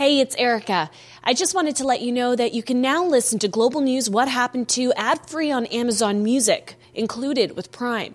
Hey, it's Erica. I just wanted to let you know that you can now listen to Global News What Happened to ad free on Amazon Music, included with Prime.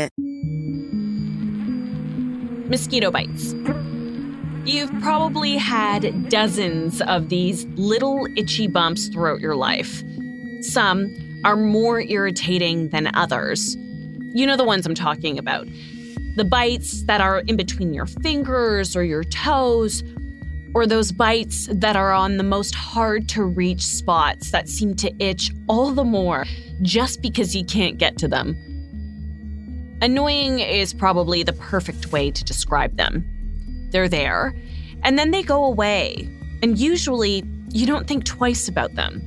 Mosquito bites. You've probably had dozens of these little itchy bumps throughout your life. Some are more irritating than others. You know the ones I'm talking about. The bites that are in between your fingers or your toes, or those bites that are on the most hard to reach spots that seem to itch all the more just because you can't get to them. Annoying is probably the perfect way to describe them. They're there, and then they go away, and usually you don't think twice about them.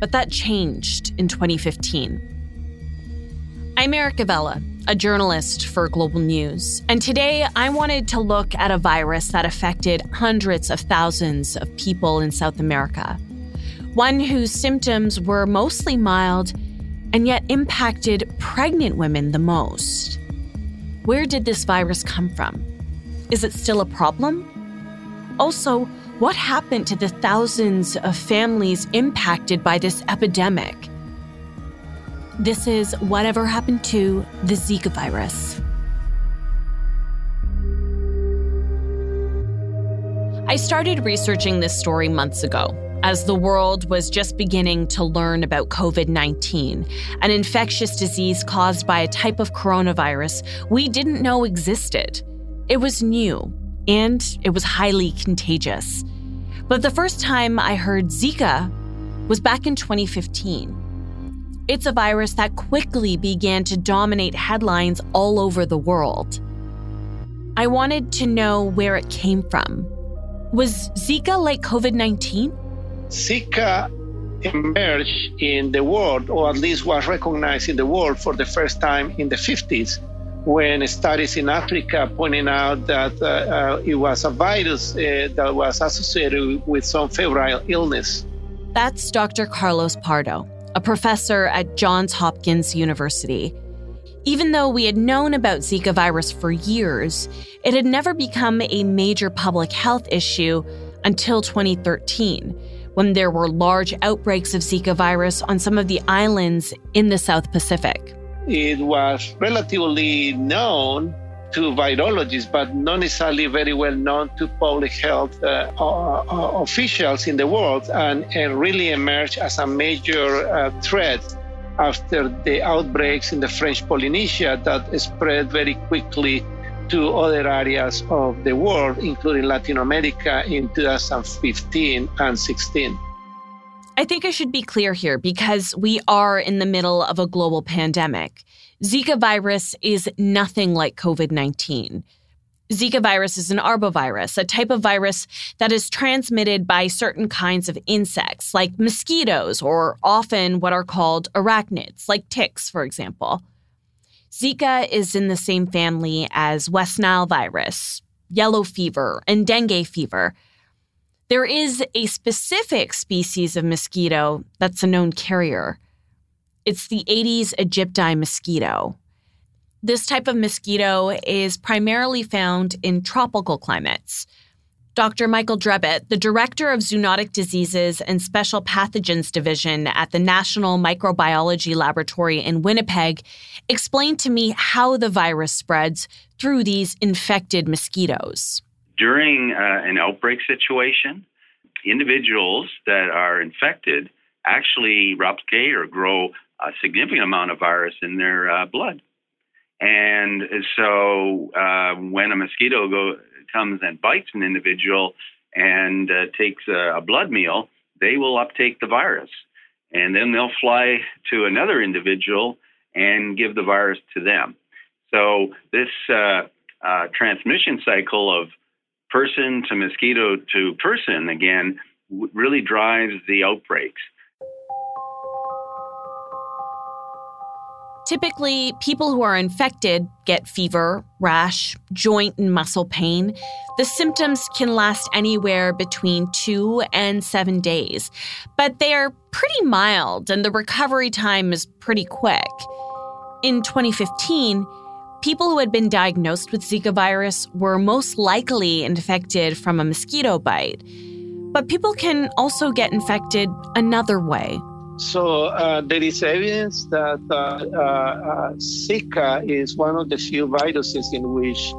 But that changed in 2015. I'm Erica Vela, a journalist for Global News, and today I wanted to look at a virus that affected hundreds of thousands of people in South America. One whose symptoms were mostly mild and yet impacted pregnant women the most. Where did this virus come from? Is it still a problem? Also, what happened to the thousands of families impacted by this epidemic? This is Whatever Happened to the Zika virus. I started researching this story months ago as the world was just beginning to learn about COVID 19, an infectious disease caused by a type of coronavirus we didn't know existed. It was new and it was highly contagious. But the first time I heard Zika was back in 2015. It's a virus that quickly began to dominate headlines all over the world. I wanted to know where it came from. Was Zika like COVID 19? Zika emerged in the world, or at least was recognized in the world for the first time in the 50s, when studies in Africa pointing out that uh, uh, it was a virus uh, that was associated with some febrile illness. That's Dr. Carlos Pardo, a professor at Johns Hopkins University. Even though we had known about Zika virus for years, it had never become a major public health issue until 2013 when there were large outbreaks of Zika virus on some of the islands in the South Pacific. It was relatively known to virologists, but not necessarily very well known to public health uh, officials in the world, and, and, really emerged as a major uh, threat after the outbreaks in the French Polynesia that spread very quickly to other areas of the world, including Latin America in 2015 and 16. I think I should be clear here because we are in the middle of a global pandemic. Zika virus is nothing like COVID 19. Zika virus is an arbovirus, a type of virus that is transmitted by certain kinds of insects, like mosquitoes, or often what are called arachnids, like ticks, for example. Zika is in the same family as West Nile virus, yellow fever, and dengue fever. There is a specific species of mosquito that's a known carrier. It's the Aedes aegypti mosquito. This type of mosquito is primarily found in tropical climates, Dr. Michael Drebot, the Director of Zoonotic Diseases and Special Pathogens Division at the National Microbiology Laboratory in Winnipeg, explained to me how the virus spreads through these infected mosquitoes. During uh, an outbreak situation, individuals that are infected actually replicate or grow a significant amount of virus in their uh, blood. And so uh, when a mosquito go, comes and bites an individual and uh, takes a, a blood meal, they will uptake the virus. And then they'll fly to another individual and give the virus to them. So, this uh, uh, transmission cycle of person to mosquito to person again really drives the outbreaks. Typically, people who are infected get fever, rash, joint and muscle pain. The symptoms can last anywhere between two and seven days, but they are pretty mild and the recovery time is pretty quick. In 2015, people who had been diagnosed with Zika virus were most likely infected from a mosquito bite. But people can also get infected another way. So uh, there is evidence that uh, uh, Zika is one of the few viruses in which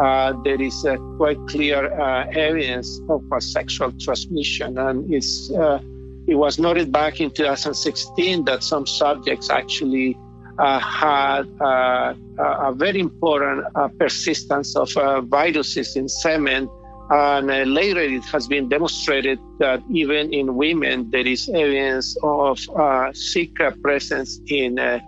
uh, there is quite clear uh, evidence of a sexual transmission, and uh, it was noted back in 2016 that some subjects actually had a very important persistence of viruses in semen and uh, later, it has been demonstrated that even in women, there is evidence of uh, Zika presence in uh,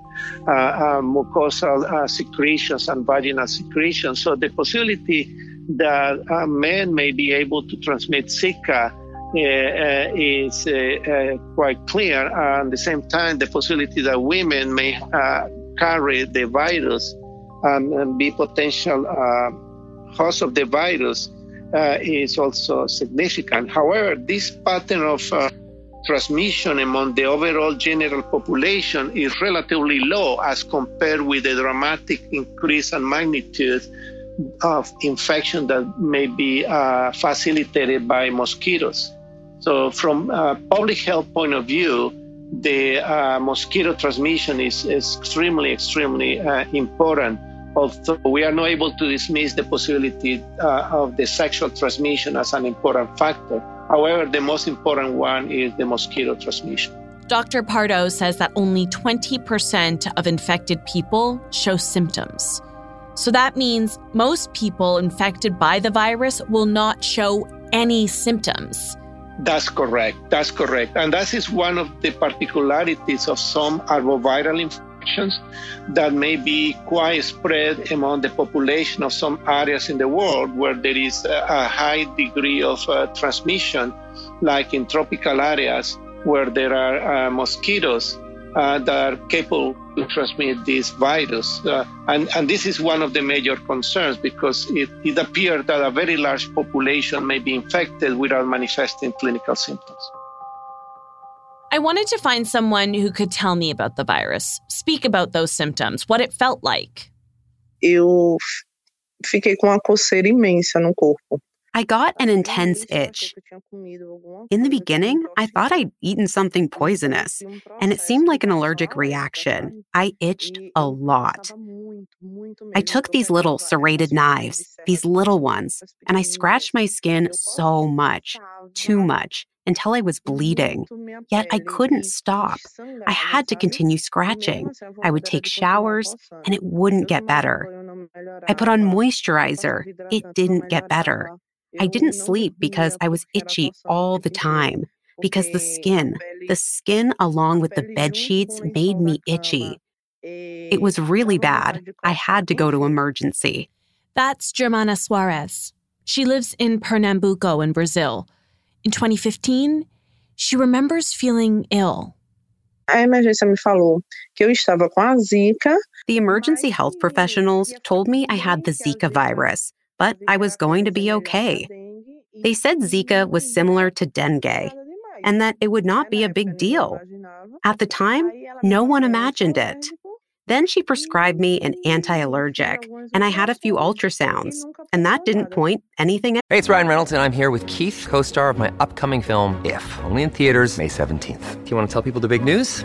uh, uh mucosal uh, secretions and vaginal secretions. So the possibility that men may be able to transmit Zika is quite clear. And at the same time, the possibility that women may carry the virus and, and be potential hosts of the virus uh, is also significant. However, this pattern of uh, transmission among the overall general population is relatively low as compared with the dramatic increase in magnitude of infection that may be uh, facilitated by mosquitoes. So, from a public health point of view, the uh, mosquito transmission is, is extremely, extremely uh, important although we are not able to dismiss the possibility uh, of the sexual transmission as an important factor. However, the most important one is the mosquito transmission. Dr. Pardo says that only 20% of infected people show symptoms. So that means most people infected by the virus will not show any symptoms. That's correct. That's correct. And that is one of the particularities of some arboviral infections infections that may be quite spread among the population of some areas in the world where there is a, high degree of uh, transmission, like in tropical areas where there are uh, mosquitoes uh, that are capable to transmit this virus. Uh, and, and this is one of the major concerns because it, it appears that a very large population may be infected without manifesting clinical symptoms. I wanted to find someone who could tell me about the virus, speak about those symptoms, what it felt like. Eu fiquei com uma coceira imensa no corpo. I got an intense itch. In the beginning, I thought I'd eaten something poisonous, and it seemed like an allergic reaction. I itched a lot. I took these little serrated knives, these little ones, and I scratched my skin so much, too much, until I was bleeding. Yet I couldn't stop. I had to continue scratching. I would take showers, and it wouldn't get better. I put on moisturizer. It didn't get better. I didn't sleep because I was itchy all the time, because the skin, the skin along with the bed sheets made me itchy. It was really bad. I had to go to emergency. That's Germana Soares. She lives in Pernambuco in Brazil. In 2015, she remembers feeling ill. A emergência me falou que eu estava com a Zika. The emergency health professionals told me I had the Zika virus, but I was going to be okay. They said Zika was similar to dengue and that it would not be a big deal. At the time, no one imagined it. Then she prescribed me an anti allergic, and I had a few ultrasounds, and that didn't point anything. Hey, it's Ryan Reynolds, and I'm here with Keith, co star of my upcoming film, If, only in theaters, May 17th. Do you want to tell people the big news?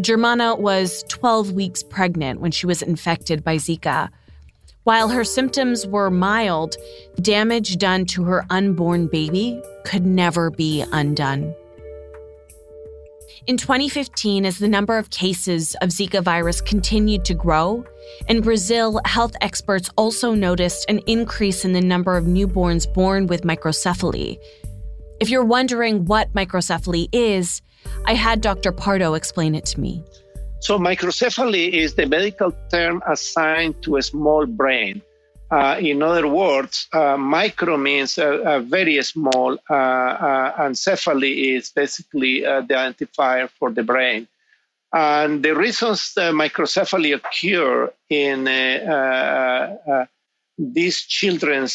Germana was 12 weeks pregnant when she was infected by Zika. While her symptoms were mild, damage done to her unborn baby could never be undone. In 2015, as the number of cases of Zika virus continued to grow, in Brazil, health experts also noticed an increase in the number of newborns born with microcephaly. If you're wondering what microcephaly is, I had Dr. Pardo explain it to me. So, microcephaly is the medical term assigned to a small brain. Uh, in other words, uh, micro means uh, very small, uh, uh, and cephaly is basically uh, the identifier for the brain. And the reasons microcephaly occur in these children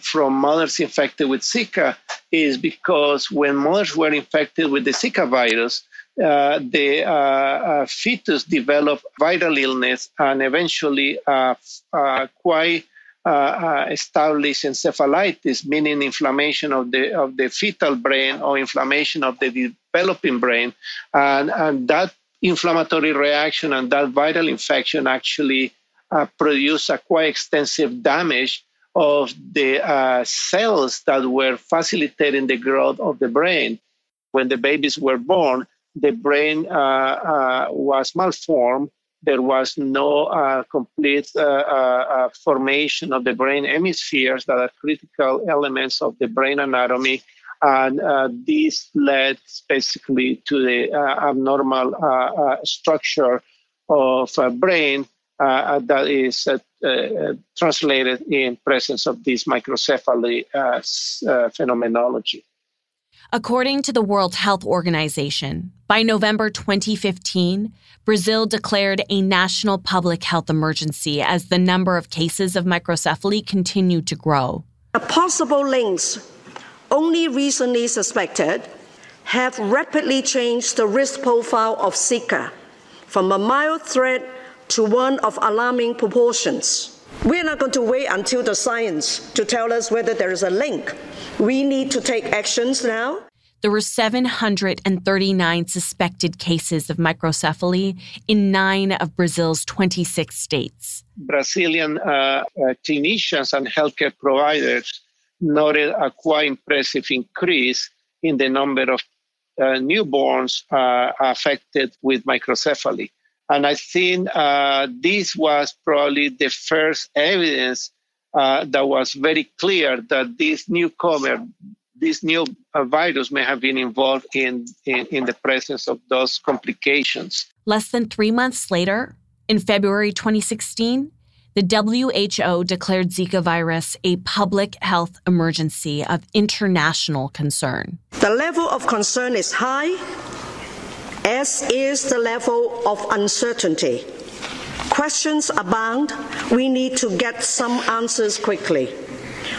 from mothers infected with Zika is because when mothers were infected with the Zika virus, uh, the uh, uh, fetus develop viral illness and eventually quite uh, established encephalitis, meaning inflammation of the of the fetal brain or inflammation of the developing brain, and and that inflammatory reaction and that viral infection actually uh, produce a quite extensive damage of the uh, cells that were facilitating the growth of the brain. When the babies were born, the brain uh, uh, was malformed. There was no uh, complete formation of the brain hemispheres that are critical elements of the brain anatomy. And this led basically to the abnormal structure of a brain uh, that is uh, uh, translated in presence of this microcephaly phenomenology. According to the World Health Organization, by November 2015, Brazil declared a national public health emergency as the number of cases of microcephaly continued to grow. A possible links, only recently suspected, have rapidly changed the risk profile of Zika from a mild threat to one of alarming proportions. We're not going to wait until the science to tell us whether there is a link. We need to take actions now. There were 739 suspected cases of microcephaly in nine of Brazil's 26 states. Brazilian uh, uh, clinicians and healthcare providers noted a quite impressive increase in the number of uh, newborns uh, affected with microcephaly. And I think uh, this was probably the first evidence uh, that was very clear that this newcomer, this new uh, virus may have been involved in, in, in the presence of those complications. Less than three months later, in February 2016, the WHO declared Zika virus a public health emergency of international concern. The level of concern is high as is the level of uncertainty. Questions abound. We need to get some answers quickly.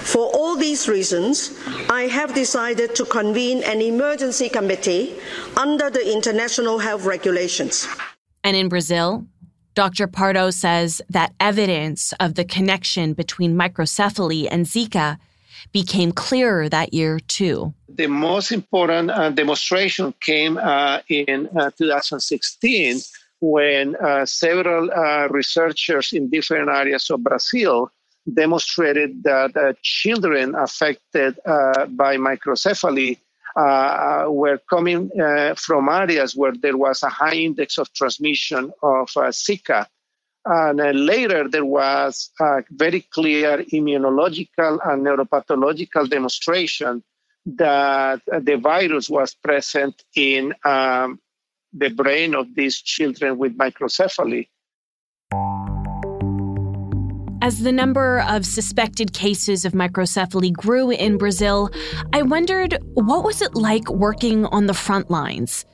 For all these reasons, I have decided to convene an emergency committee under the international health regulations. And in Brazil, Dr. Pardo says that evidence of the connection between microcephaly and Zika became clearer that year, too. The most important uh, demonstration came uh, in uh, 2016 when uh, several uh, researchers in different areas of Brazil demonstrated that uh, children affected by microcephaly were coming from areas where there was a high index of transmission of Zika. And uh, later, there was a very clear immunological and neuropathological demonstration that the virus was present in um, the brain of these children with microcephaly. As the number of suspected cases of microcephaly grew in Brazil, I wondered what was it like working on the front lines?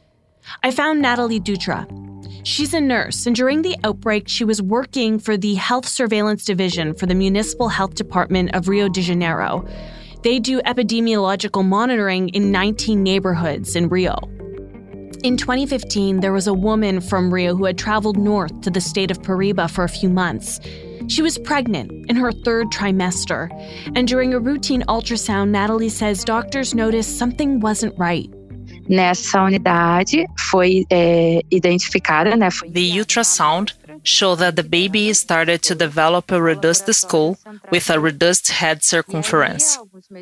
I found Natalie Dutra, She's a nurse, and during the outbreak, she was working for the Health Surveillance Division for the Municipal Health Department of Rio de Janeiro. They do epidemiological monitoring in 19 neighborhoods in Rio. In 2015, there was a woman from Rio who had traveled north to the state of Paraíba for a few months. She was pregnant in her third trimester, and during a routine ultrasound, Natalie says doctors noticed something wasn't right. Nessa unidade foi é, identificada, né? The ultrasound showed that the baby started to develop a reduced skull with a reduced head circumference.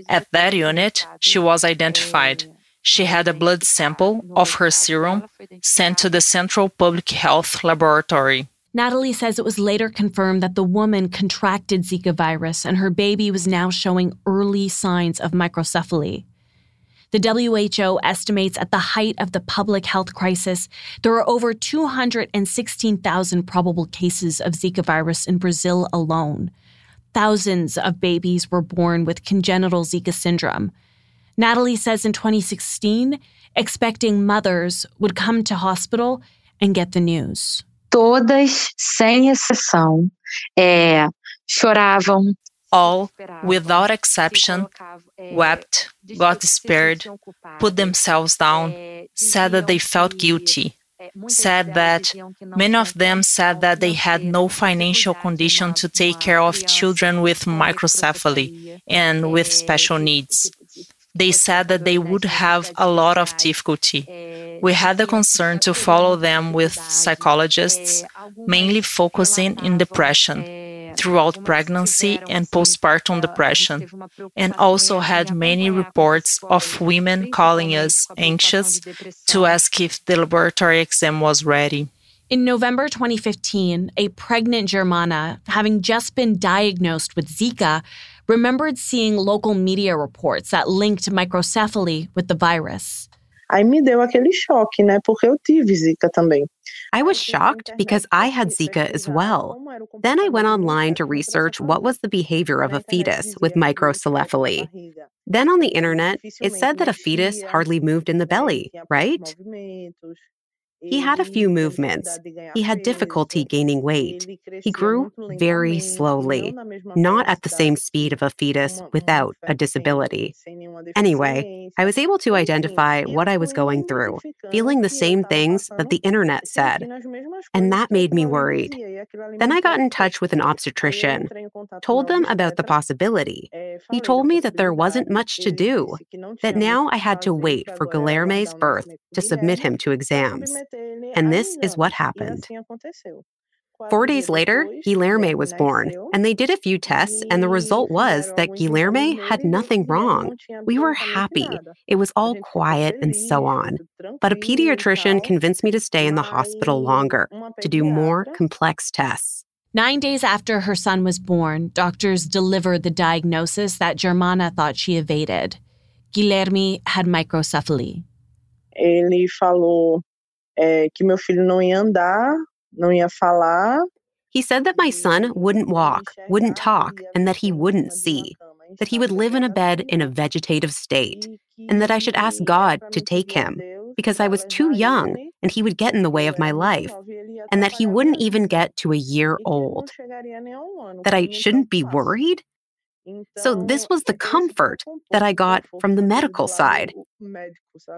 At that unit, she was identified. She had a blood sample of her serum sent to the Central Public Health Laboratory. Natalie says it was later confirmed that the woman contracted Zika virus and her baby was now showing early signs of microcephaly. The WHO estimates at the height of the public health crisis, there are over 216,000 probable cases of Zika virus in Brazil alone. Thousands of babies were born with congenital Zika syndrome. Natalie says in 2016, expecting mothers would come to hospital and get the news. Todas, sem exceção, é, choravam, all, without exception, wept, got despaired, put themselves down, said that they felt guilty, said that many of them said that they had no financial condition to take care of children with microcephaly and with special needs. They said that they would have a lot of difficulty. We had the concern to follow them with psychologists, mainly focusing in depression throughout pregnancy and postpartum depression, and also had many reports of women calling us anxious to ask if the laboratory exam was ready. In November 2015, a pregnant Germana, having just been diagnosed with Zika, remembered seeing local media reports that linked microcephaly with the virus. Aí me deu aquele choque, né? Porque eu tive Zika também. I was shocked because I had Zika as well. Then I went online to research what was the behavior of a fetus with microcephaly. Then on the internet, it said that a fetus hardly moved in the belly, right? He had a few movements. He had difficulty gaining weight. He grew very slowly, not at the same speed of a fetus without a disability. Anyway, I was able to identify what I was going through, feeling the same things that the internet said. And that made me worried. Then I got in touch with an obstetrician, told them about the possibility. He told me that there wasn't much to do, that now I had to wait for Guilherme's birth to submit him to exams. And this is what happened. Four days later, Guilherme was born, and they did a few tests, and the result was that Guilherme had nothing wrong. We were happy. It was all quiet and so on. But a pediatrician convinced me to stay in the hospital longer to do more complex tests. Nine days after her son was born, doctors delivered the diagnosis that Germana thought she evaded. Guilherme had microcephaly. Ele falou é, que meu filho não ia andar, não ia falar. He said that my son wouldn't walk, wouldn't talk, and that he wouldn't see, that he would live in a bed in a vegetative state, and that I should ask God to take him because I was too young and he would get in the way of my life, and that he wouldn't even get to a year old. That I shouldn't be worried? So, this was the comfort that I got from the medical side.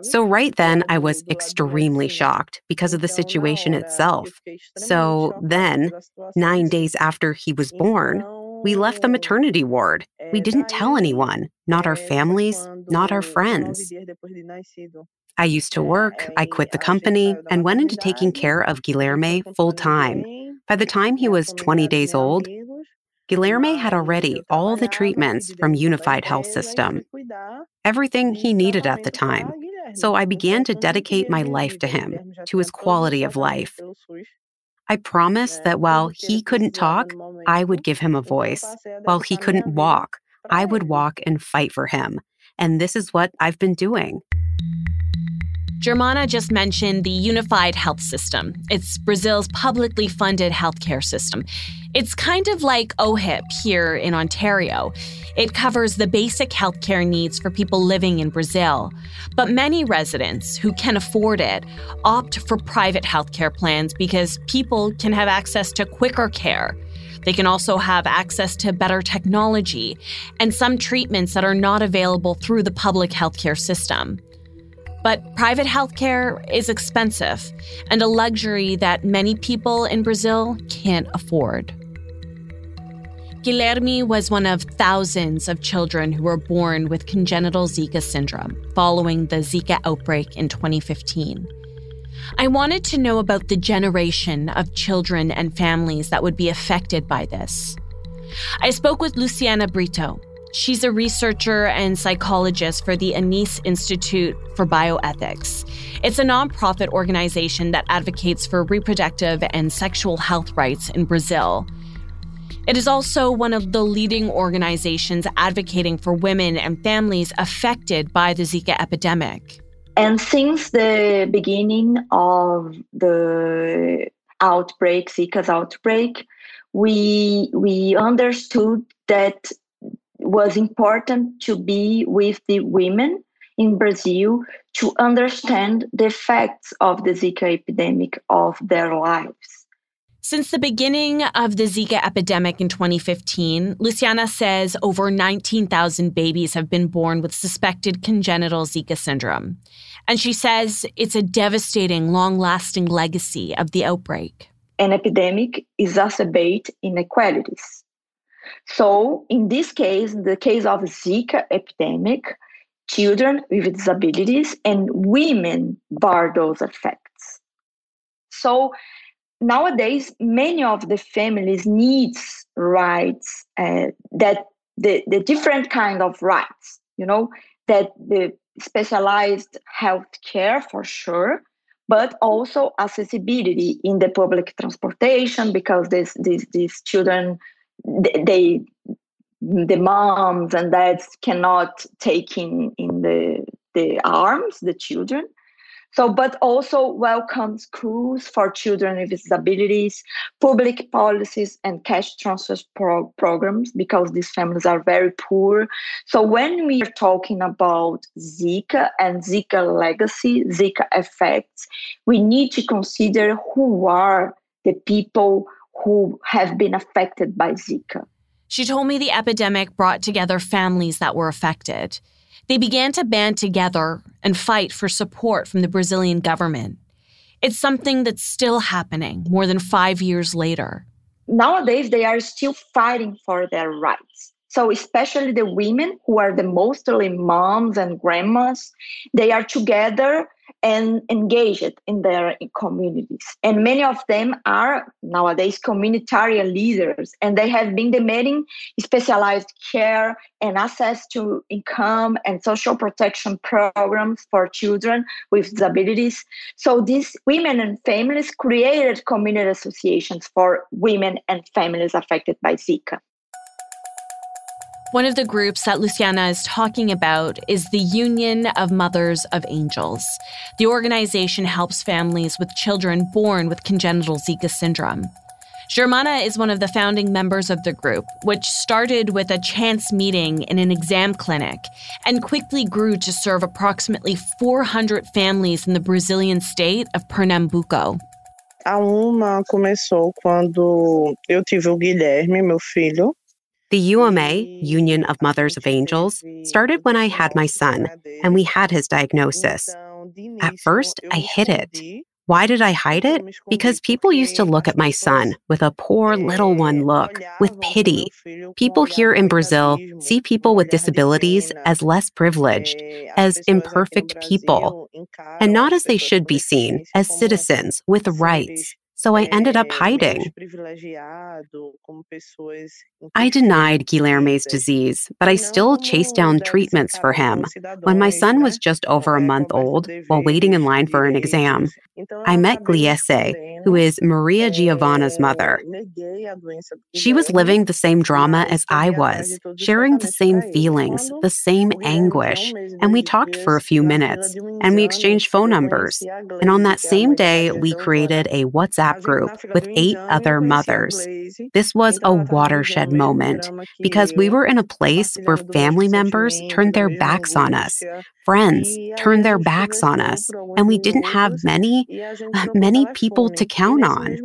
So, right then, I was extremely shocked because of the situation itself. So, then, nine days after he was born, we left the maternity ward. We didn't tell anyone, not our families, not our friends. I used to work, I quit the company, and went into taking care of Guilherme full time. By the time he was 20 days old, Guilherme had already all the treatments from Unified Health System, everything he needed at the time. So I began to dedicate my life to him, to his quality of life. I promised that while he couldn't talk, I would give him a voice. While he couldn't walk, I would walk and fight for him. And this is what I've been doing. Germana just mentioned the Unified Health System. It's Brazil's publicly funded healthcare system. It's kind of like OHIP here in Ontario. It covers the basic healthcare needs for people living in Brazil. But many residents who can afford it opt for private healthcare plans because people can have access to quicker care. They can also have access to better technology and some treatments that are not available through the public healthcare system. But private healthcare is expensive and a luxury that many people in Brazil can't afford. Guilherme was one of thousands of children who were born with congenital Zika syndrome following the Zika outbreak in 2015. I wanted to know about the generation of children and families that would be affected by this. I spoke with Luciana Brito. She's a researcher and psychologist for the Anis Institute for Bioethics. It's a nonprofit organization that advocates for reproductive and sexual health rights in Brazil. It is also one of the leading organizations advocating for women and families affected by the Zika epidemic. And since the beginning of the outbreak, Zika's outbreak, we we understood that was important to be with the women in Brazil to understand the effects of the Zika epidemic of their lives. Since the beginning of the Zika epidemic in 2015, Luciana says over 19,000 babies have been born with suspected congenital Zika syndrome. And she says it's a devastating, long lasting legacy of the outbreak. An epidemic exacerbates inequalities. So, in this case, the case of Zika epidemic, children with disabilities and women bear those effects. So, nowadays many of the families needs rights uh, that the, the different kind of rights you know that the specialized health care for sure but also accessibility in the public transportation because this, these, these children they the moms and dads cannot take in in the the arms the children so, but also welcome schools for children with disabilities, public policies, and cash transfer pro- programs because these families are very poor. So, when we are talking about Zika and Zika legacy, Zika effects, we need to consider who are the people who have been affected by Zika. She told me the epidemic brought together families that were affected. They began to band together and fight for support from the Brazilian government. It's something that's still happening more than five years later. Nowadays, they are still fighting for their rights. So, especially the women who are the mostly moms and grandmas, they are together and engaged in their communities. And many of them are nowadays communitarian leaders, and they have been demanding specialized care and access to income and social protection programs for children with disabilities. So these women and families created community associations for women and families affected by Zika. One of the groups that Luciana is talking about is the Union of Mothers of Angels. The organization helps families with children born with congenital Zika syndrome. Germana is one of the founding members of the group, which started with a chance meeting in an exam clinic and quickly grew to serve approximately 400 families in the Brazilian state of Pernambuco. A UMA começou quando eu tive o Guilherme, meu filho. The UMA, Union of Mothers of Angels, started when I had my son and we had his diagnosis. At first, I hid it. Why did I hide it? Because people used to look at my son with a poor little one look, with pity. People here in Brazil see people with disabilities as less privileged, as imperfect people, and not as they should be seen, as citizens with rights. So I ended up hiding. I denied Guilherme's disease, but I still chased down treatments for him. When my son was just over a month old, while waiting in line for an exam, I met Gliese, who is Maria Giovanna's mother. She was living the same drama as I was, sharing the same feelings, the same anguish, and we talked for a few minutes, and we exchanged phone numbers. And on that same day, we created a WhatsApp WhatsApp group with eight other mothers. This was a watershed moment because we were in a place where family members turned their backs on us, friends turned their backs on us, and we didn't have many, many people to count on.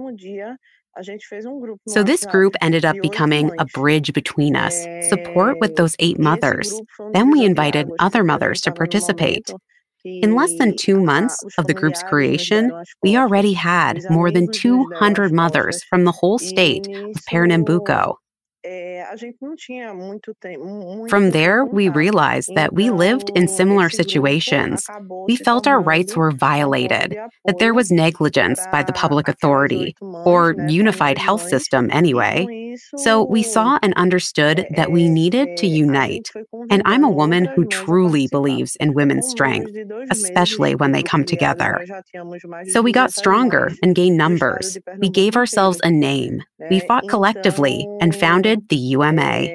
So, this group ended up becoming a bridge between us, support with those eight mothers. Then we invited other mothers to participate. In less than two months of the group's creation, we already had more than 200 mothers from the whole state of Pernambuco. From there, we realized that we lived in similar situations. We felt our rights were violated, that there was negligence by the public authority, or unified health system anyway. So we saw and understood that we needed to unite. And I'm a woman who truly believes in women's strength, especially when they come together. So we got stronger and gained numbers. We gave ourselves a name. We fought collectively and founded the UMA.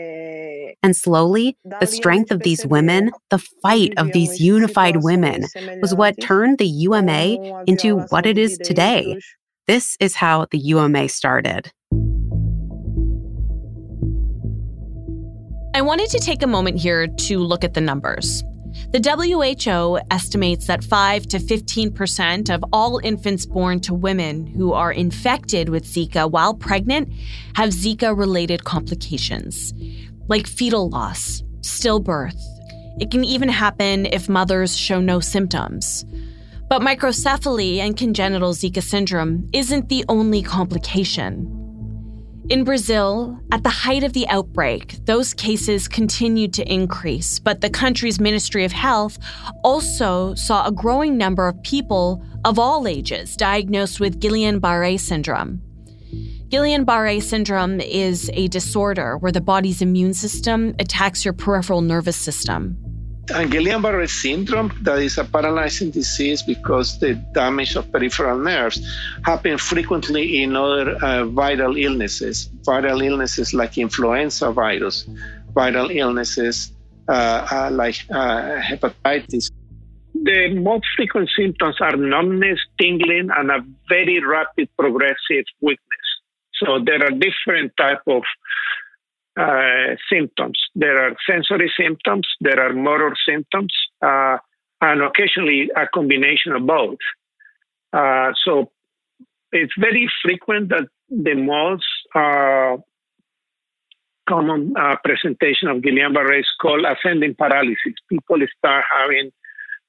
And slowly, the strength of these women, the fight of these unified women, was what turned the UMA into what it is today. This is how the UMA started. I wanted to take a moment here to look at the numbers. The WHO estimates that 5 to 15% of all infants born to women who are infected with Zika while pregnant have Zika related complications, like fetal loss, stillbirth. It can even happen if mothers show no symptoms. But microcephaly and congenital Zika syndrome isn't the only complication. In Brazil, at the height of the outbreak, those cases continued to increase, but the country's Ministry of Health also saw a growing number of people of all ages diagnosed with Guillain Barre syndrome. Guillain Barre syndrome is a disorder where the body's immune system attacks your peripheral nervous system. And Guillain-Barré syndrome, that is a paralyzing disease because the damage of peripheral nerves happen frequently in other uh, viral illnesses, viral illnesses like influenza virus, viral illnesses uh, uh, like uh, hepatitis. The most frequent symptoms are numbness, tingling, and a very rapid progressive weakness. So there are different type of uh, symptoms. There are sensory symptoms, there are motor symptoms, uh, and occasionally a combination of both. Uh, so it's very frequent that the most common uh, presentation of Guillain-Barré is called ascending paralysis. People start having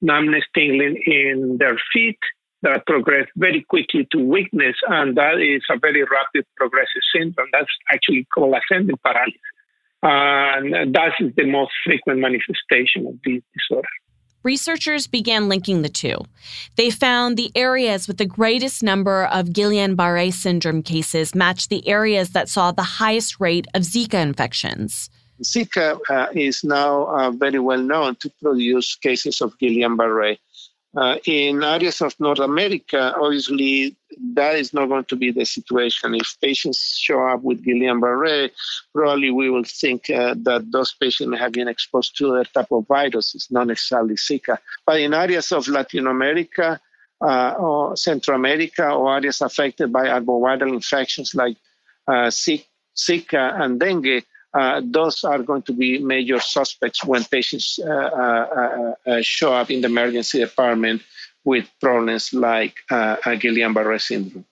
numbness, tingling in their feet, that progress very quickly to weakness, and that is a very rapid progressive syndrome. That's actually called ascending paralysis. And that is the most frequent manifestation of this disorder. Researchers began linking the two. They found the areas with the greatest number of Guillain Barre syndrome cases matched the areas that saw the highest rate of Zika infections. Zika uh, is now uh, very well known to produce cases of Guillain Barre. Uh, in areas of North America, obviously, that is not going to be the situation. If patients show up with Guillain-Barré, probably we will think uh, that those patients have been exposed to other type of viruses, not necessarily Zika. But in areas of Latin America uh, or Central America or areas affected by arboviral infections like uh, Zika and dengue, uh, those are going to be major suspects when patients uh, uh, uh, show up in the emergency department with problems like uh, Guillain-Barré syndrome.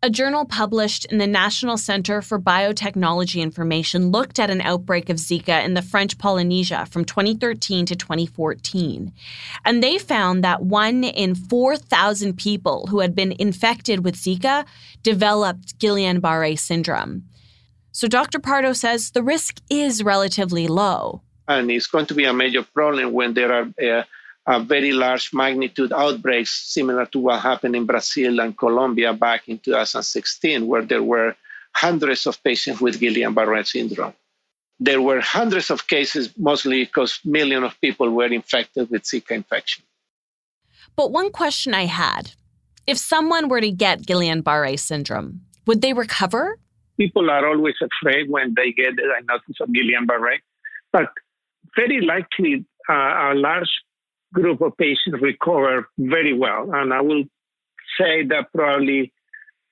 A journal published in the National Center for Biotechnology Information looked at an outbreak of Zika in the French Polynesia from 2013 to 2014. And they found that one in 4,000 people who had been infected with Zika developed Guillain Barre syndrome. So Dr. Pardo says the risk is relatively low. And it's going to be a major problem when there are uh, a very large magnitude outbreaks, similar to what happened in Brazil and Colombia back in 2016, where there were hundreds of patients with Guillain-Barré syndrome. There were hundreds of cases, mostly because millions of people were infected with Zika infection. But one question I had if someone were to get Guillain Barre syndrome, would they recover? People are always afraid when they get the diagnosis of Guillain-Barré, but very likely uh, a large group of patients recover very well. And I will say that probably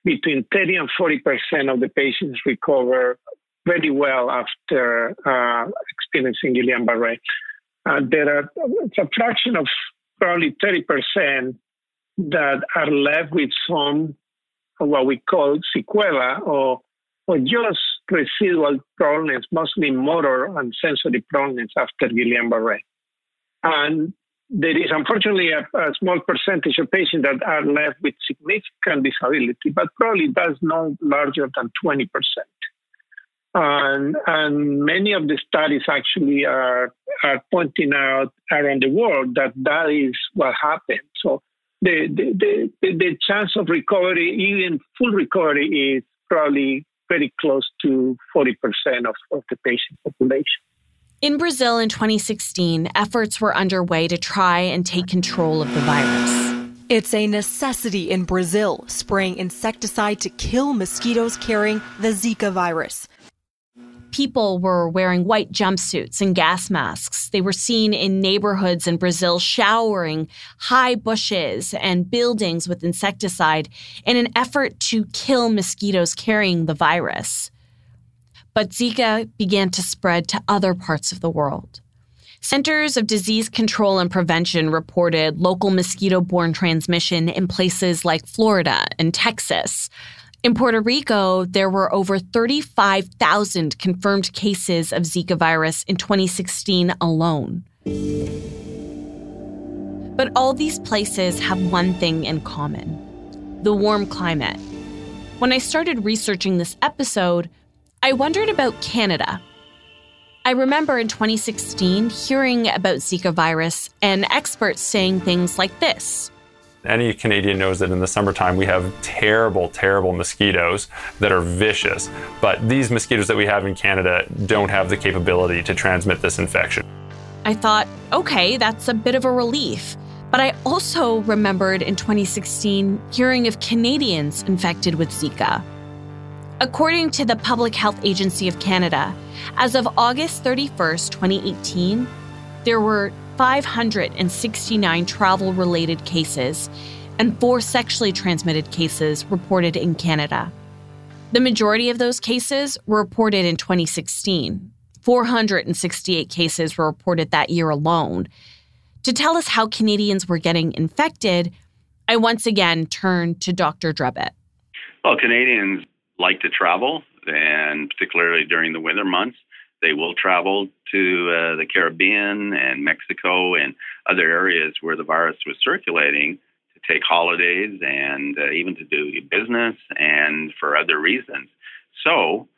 between 30 and 40 percent of the patients recover very well after uh, experiencing Guillain-Barré. Uh, there are it's a fraction of probably 30 percent that are left with some what we call sequela or or just residual problems, mostly motor and sensory problems after Guillain-Barré. And there is unfortunately a, a, small percentage of patients that are left with significant disability, but probably that's no larger than 20%. And, and many of the studies actually are, are pointing out around the world that that is what happened. So the, the, the, the chance of recovery, even full recovery, is probably very close to 40% of, of the patient population. In Brazil in 2016, efforts were underway to try and take control of the virus. It's a necessity in Brazil, spraying insecticide to kill mosquitoes carrying the Zika virus. People were wearing white jumpsuits and gas masks. They were seen in neighborhoods in Brazil showering high bushes and buildings with insecticide in an effort to kill mosquitoes carrying the virus. But Zika began to spread to other parts of the world. Centers of Disease Control and Prevention reported local mosquito borne transmission in places like Florida and Texas. In Puerto Rico, there were over 35,000 confirmed cases of Zika virus in 2016 alone. But all these places have one thing in common the warm climate. When I started researching this episode, I wondered about Canada. I remember in 2016 hearing about Zika virus and experts saying things like this. Any Canadian knows that in the summertime we have terrible, terrible mosquitoes that are vicious. But these mosquitoes that we have in Canada don't have the capability to transmit this infection. I thought, okay, that's a bit of a relief. But I also remembered in 2016 hearing of Canadians infected with Zika. According to the Public Health Agency of Canada, as of August 31st, 2018, there were 569 travel related cases and four sexually transmitted cases reported in Canada. The majority of those cases were reported in 2016. 468 cases were reported that year alone. To tell us how Canadians were getting infected, I once again turned to Dr. Drebot. Well, Canadians like to travel, and particularly during the winter months, they will travel to uh, the Caribbean and Mexico and other areas where the virus was circulating to take holidays and uh, even to do business and for other reasons. So,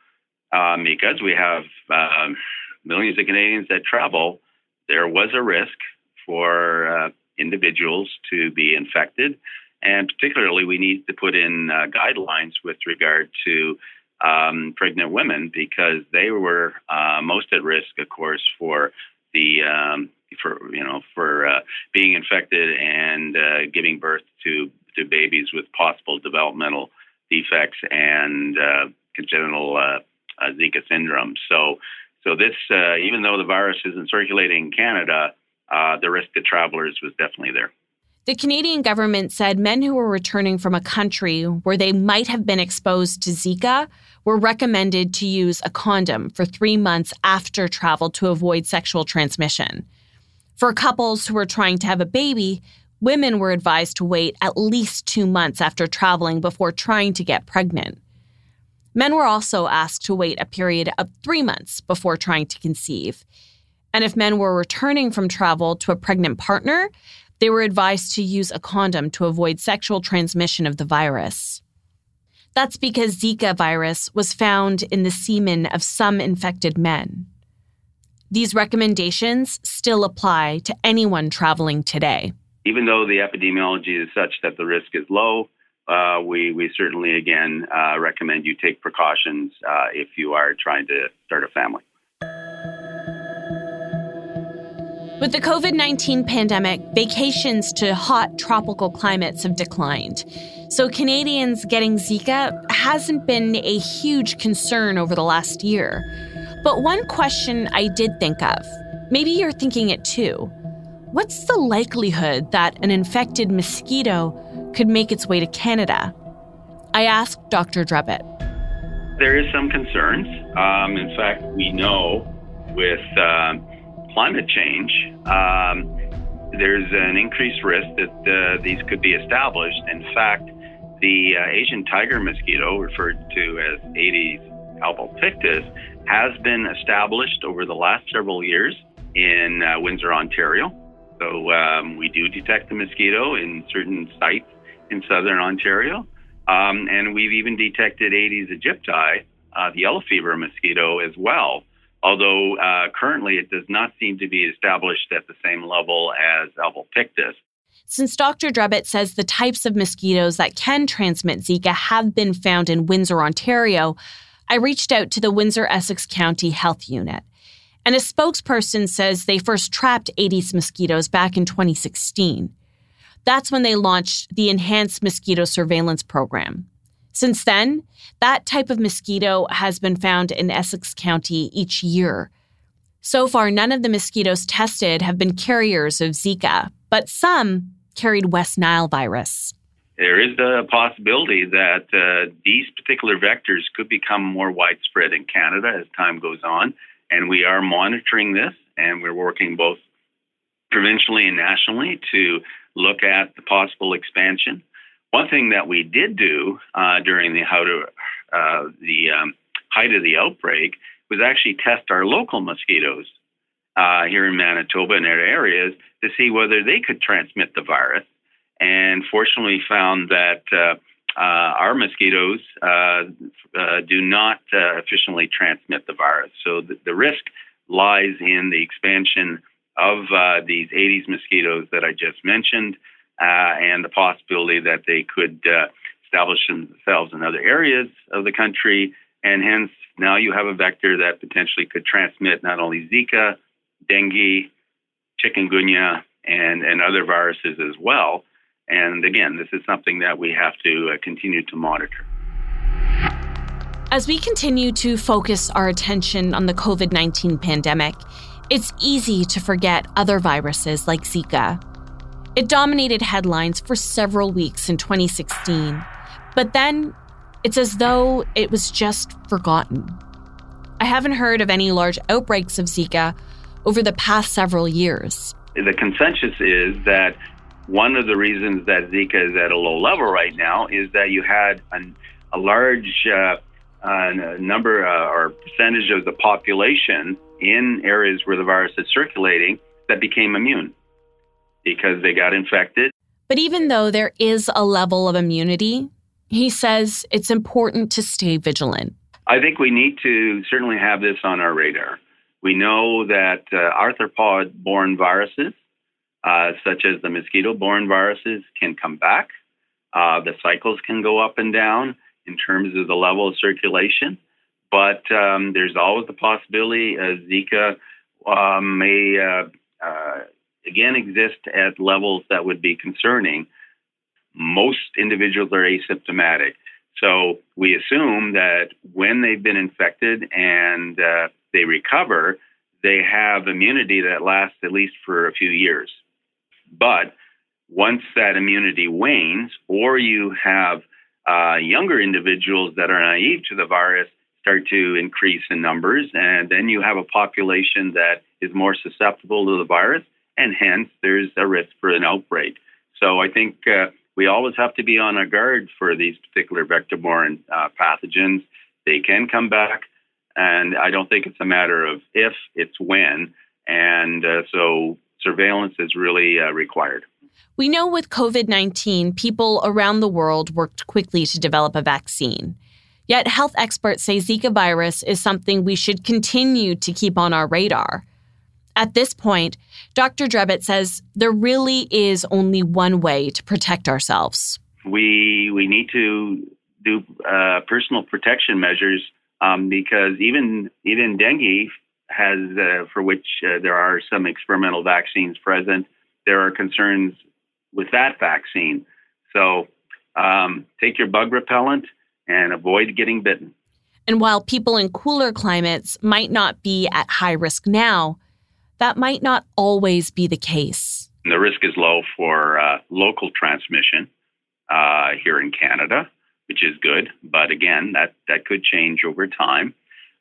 um, because we have um, millions of Canadians that travel, there was a risk for uh, individuals to be infected. And particularly, we need to put in uh, guidelines with regard to um, pregnant women because they were uh, most at risk, of course, for the um, for you know for uh, being infected and uh, giving birth to to babies with possible developmental defects and uh, congenital uh, Zika syndrome. So so this even though the virus isn't circulating in Canada, the risk to travelers was definitely there. The Canadian government said men who were returning from a country where they might have been exposed to Zika were recommended to use a condom for three months after travel to avoid sexual transmission. For couples who were trying to have a baby, women were advised to wait at least two months after traveling before trying to get pregnant. Men were also asked to wait a period of three months before trying to conceive. And if men were returning from travel to a pregnant partner, they were advised to use a condom to avoid sexual transmission of the virus. That's because Zika virus was found in the semen of some infected men. These recommendations still apply to anyone traveling today. Even though the epidemiology is such that the risk is low, uh, we, we certainly, again, uh, recommend you take precautions uh, if you are trying to start a family. With the COVID 19 pandemic, vacations to hot tropical climates have declined. So, Canadians getting Zika hasn't been a huge concern over the last year. But one question I did think of maybe you're thinking it too. What's the likelihood that an infected mosquito could make its way to Canada? I asked Dr. Drebot. There is some concerns. Um, in fact, we know with uh, climate change, um, there's an increased risk that uh, these could be established. In fact, the uh, Asian tiger mosquito, referred to as Aedes albopictus, has been established over the last several years in uh, Windsor, Ontario. So um, we do detect the mosquito in certain sites in southern Ontario. Um, and we've even detected Aedes aegypti uh, the yellow fever mosquito as well. Although uh, currently it does not seem to be established at the same level as albopictus. Since Dr. Drebot says the types of mosquitoes that can transmit Zika have been found in Windsor, Ontario, I reached out to the Windsor Essex County Health Unit. And a spokesperson says they first trapped Aedes mosquitoes back in 2016. That's when they launched the Enhanced Mosquito Surveillance Program. Since then, that type of mosquito has been found in Essex County each year. So far, none of the mosquitoes tested have been carriers of Zika, but some carried West Nile virus. There is a possibility that uh, these particular vectors could become more widespread in Canada as time goes on, and we are monitoring this, and we're working both provincially and nationally to look at the possible expansion. One thing that we did do uh, during the how to uh, the um, height of the outbreak was actually test our local mosquitoes uh, here in Manitoba and other areas to see whether they could transmit the virus. And fortunately, found that uh, uh, our mosquitoes uh, do not efficiently transmit the virus. So the, the, risk lies in the expansion of these Aedes mosquitoes that I just mentioned uh, and the possibility that they could uh, establish themselves in other areas of the country. And hence, now you have a vector that potentially could transmit not only Zika, dengue, chikungunya, and, and other viruses as well. And again, this is something that we have to uh, continue to monitor. As we continue to focus our attention on the COVID 19 pandemic, it's easy to forget other viruses like Zika. It dominated headlines for several weeks in 2016, but then it's as though it was just forgotten. I haven't heard of any large outbreaks of Zika over the past several years. The consensus is that one of the reasons that Zika is at a low level right now is that you had an, a large uh, uh, number uh, or percentage of the population in areas where the virus is circulating that became immune because they got infected. But even though there is a level of immunity, he says it's important to stay vigilant. I think we need to certainly have this on our radar. We know that uh, arthropod borne viruses, uh, such as the mosquito borne viruses, can come back. Uh, the cycles can go up and down in terms of the level of circulation, but um, there's always the possibility uh, Zika um, may uh, uh, again exist at levels that would be concerning. Most individuals are asymptomatic. So we assume that when they've been infected and uh, they recover, they have immunity that lasts at least for a few years. But once that immunity wanes, or you have uh, younger individuals that are naive to the virus start to increase in numbers, and then you have a population that is more susceptible to the virus, and hence there's a risk for an outbreak. So I think uh, we always have to be on our guard for these particular vector-borne uh, pathogens. They can come back, and I don't think it's a matter of if, it's when. And uh, so surveillance is really uh, required. We know with COVID 19, people around the world worked quickly to develop a vaccine. Yet, health experts say Zika virus is something we should continue to keep on our radar. At this point, Dr. Drebot says there really is only one way to protect ourselves. We we need to do uh, personal protection measures um, because even even dengue has uh, for which uh, there are some experimental vaccines present. There are concerns with that vaccine. So um, take your bug repellent and avoid getting bitten. And while people in cooler climates might not be at high risk now, that might not always be the case. The risk is low for uh, local transmission uh, here in Canada, which is good. But again, that, that could change over time.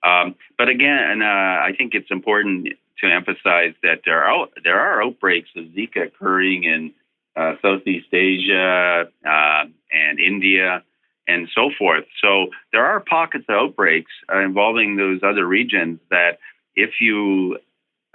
Um, but again, uh, I think it's important to emphasize that there are there are outbreaks of Zika occurring in uh, Southeast Asia uh, and India and so forth. So there are pockets of outbreaks involving those other regions that if you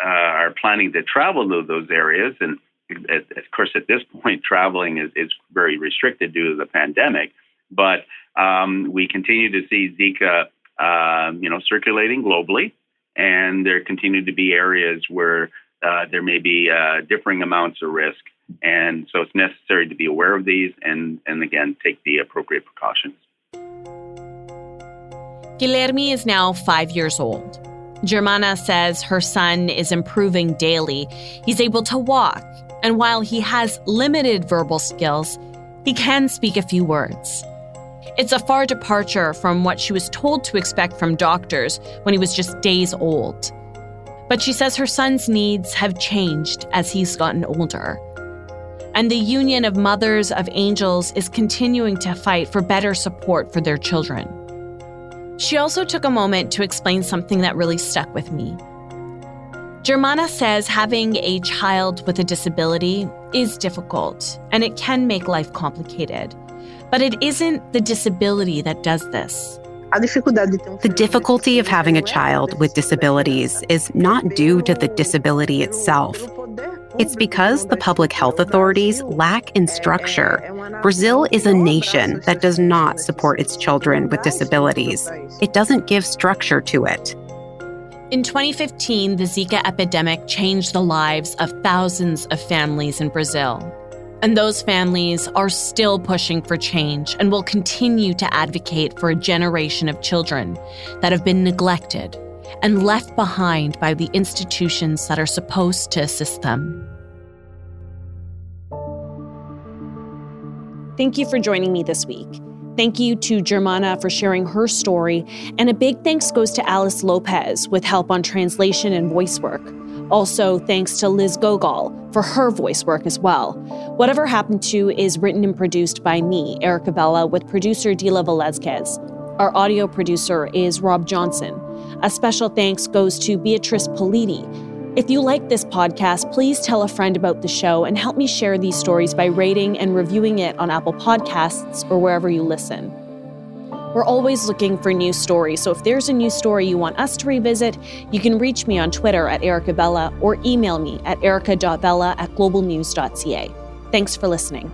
uh, are planning to travel to those areas, and of course, at this point, traveling is, is very restricted due to the pandemic. But um, we continue to see Zika um, you know, circulating globally, and there continue to be areas where uh, there may be uh, differing amounts of risk. And so it's necessary to be aware of these and, and again, take the appropriate precautions. Guilherme is now five years old. Germana says her son is improving daily. He's able to walk, and while he has limited verbal skills, he can speak a few words. It's a far departure from what she was told to expect from doctors when he was just days old. But she says her son's needs have changed as he's gotten older. And the Union of Mothers of Angels is continuing to fight for better support for their children. She also took a moment to explain something that really stuck with me. Germana says having a child with a disability is difficult and it can make life complicated. But it isn't the disability that does this. The difficulty of having a child with disabilities is not due to the disability itself. It's because the public health authorities lack in structure. Brazil is a nation that does not support its children with disabilities. It doesn't give structure to it. In 2015, the Zika epidemic changed the lives of thousands of families in Brazil. And those families are still pushing for change and will continue to advocate for a generation of children that have been neglected and left behind by the institutions that are supposed to assist them. Thank you for joining me this week. Thank you to Germana for sharing her story, and a big thanks goes to Alice Lopez with help on translation and voice work. Also, thanks to Liz Gogol for her voice work as well. Whatever Happened to is written and produced by me, Erica Vella, with producer Dila Velazquez. Our audio producer is Rob Johnson. A special thanks goes to Beatrice Politi. If you like this podcast, please tell a friend about the show and help me share these stories by rating and reviewing it on Apple Podcasts or wherever you listen. We're always looking for new stories, so if there's a new story you want us to revisit, you can reach me on Twitter at Erica Vella or email me at erica.vella at globalnews.ca. Thanks for listening.